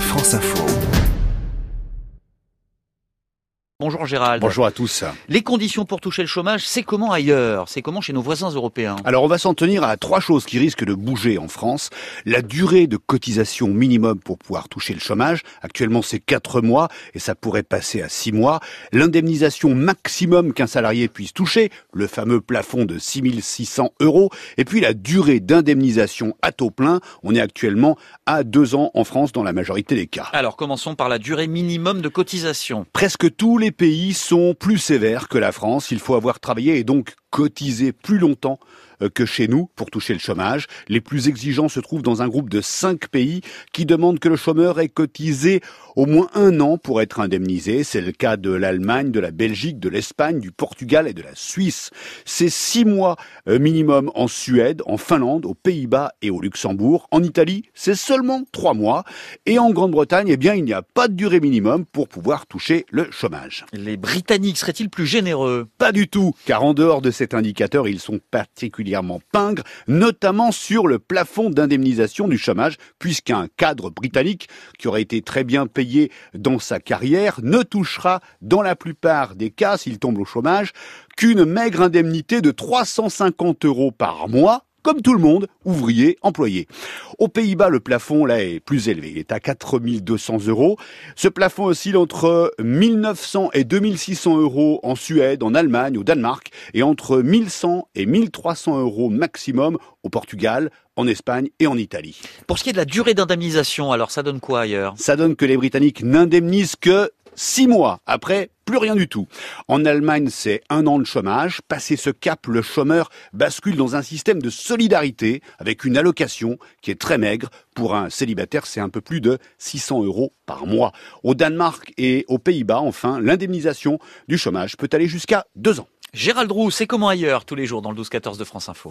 France Info. Bonjour Gérald. Bonjour à tous. Les conditions pour toucher le chômage, c'est comment ailleurs? C'est comment chez nos voisins européens? Alors on va s'en tenir à trois choses qui risquent de bouger en France. La durée de cotisation minimum pour pouvoir toucher le chômage. Actuellement c'est quatre mois et ça pourrait passer à six mois. L'indemnisation maximum qu'un salarié puisse toucher, le fameux plafond de 6600 euros. Et puis la durée d'indemnisation à taux plein. On est actuellement à deux ans en France dans la majorité des cas. Alors commençons par la durée minimum de cotisation. Presque tous les les pays sont plus sévères que la France. Il faut avoir travaillé et donc cotisé plus longtemps euh, que chez nous pour toucher le chômage. Les plus exigeants se trouvent dans un groupe de cinq pays qui demandent que le chômeur ait cotisé au moins un an pour être indemnisé. C'est le cas de l'Allemagne, de la Belgique, de l'Espagne, du Portugal et de la Suisse. C'est six mois euh, minimum en Suède, en Finlande, aux Pays-Bas et au Luxembourg. En Italie, c'est seulement trois mois. Et en Grande-Bretagne, eh bien, il n'y a pas de durée minimum pour pouvoir toucher le chômage. Les Britanniques seraient-ils plus généreux? Pas du tout, car en dehors de cet indicateur, ils sont particulièrement particulièrement pingre, notamment sur le plafond d'indemnisation du chômage, puisqu'un cadre britannique qui aurait été très bien payé dans sa carrière ne touchera dans la plupart des cas, s'il tombe au chômage, qu'une maigre indemnité de 350 euros par mois, comme tout le monde, ouvrier, employé. Aux Pays-Bas, le plafond là est plus élevé. Il est à 4200 euros. Ce plafond oscille entre 1900 et 2600 euros en Suède, en Allemagne, au Danemark, et entre 1100 et 1300 euros maximum au Portugal, en Espagne et en Italie. Pour ce qui est de la durée d'indemnisation, alors ça donne quoi ailleurs? Ça donne que les Britanniques n'indemnisent que six mois. Après, plus rien du tout. En Allemagne, c'est un an de chômage. Passé ce cap, le chômeur bascule dans un système de solidarité avec une allocation qui est très maigre. Pour un célibataire, c'est un peu plus de 600 euros par mois. Au Danemark et aux Pays-Bas, enfin, l'indemnisation du chômage peut aller jusqu'à deux ans. Gérald Roux, c'est comment ailleurs tous les jours dans le 12-14 de France Info?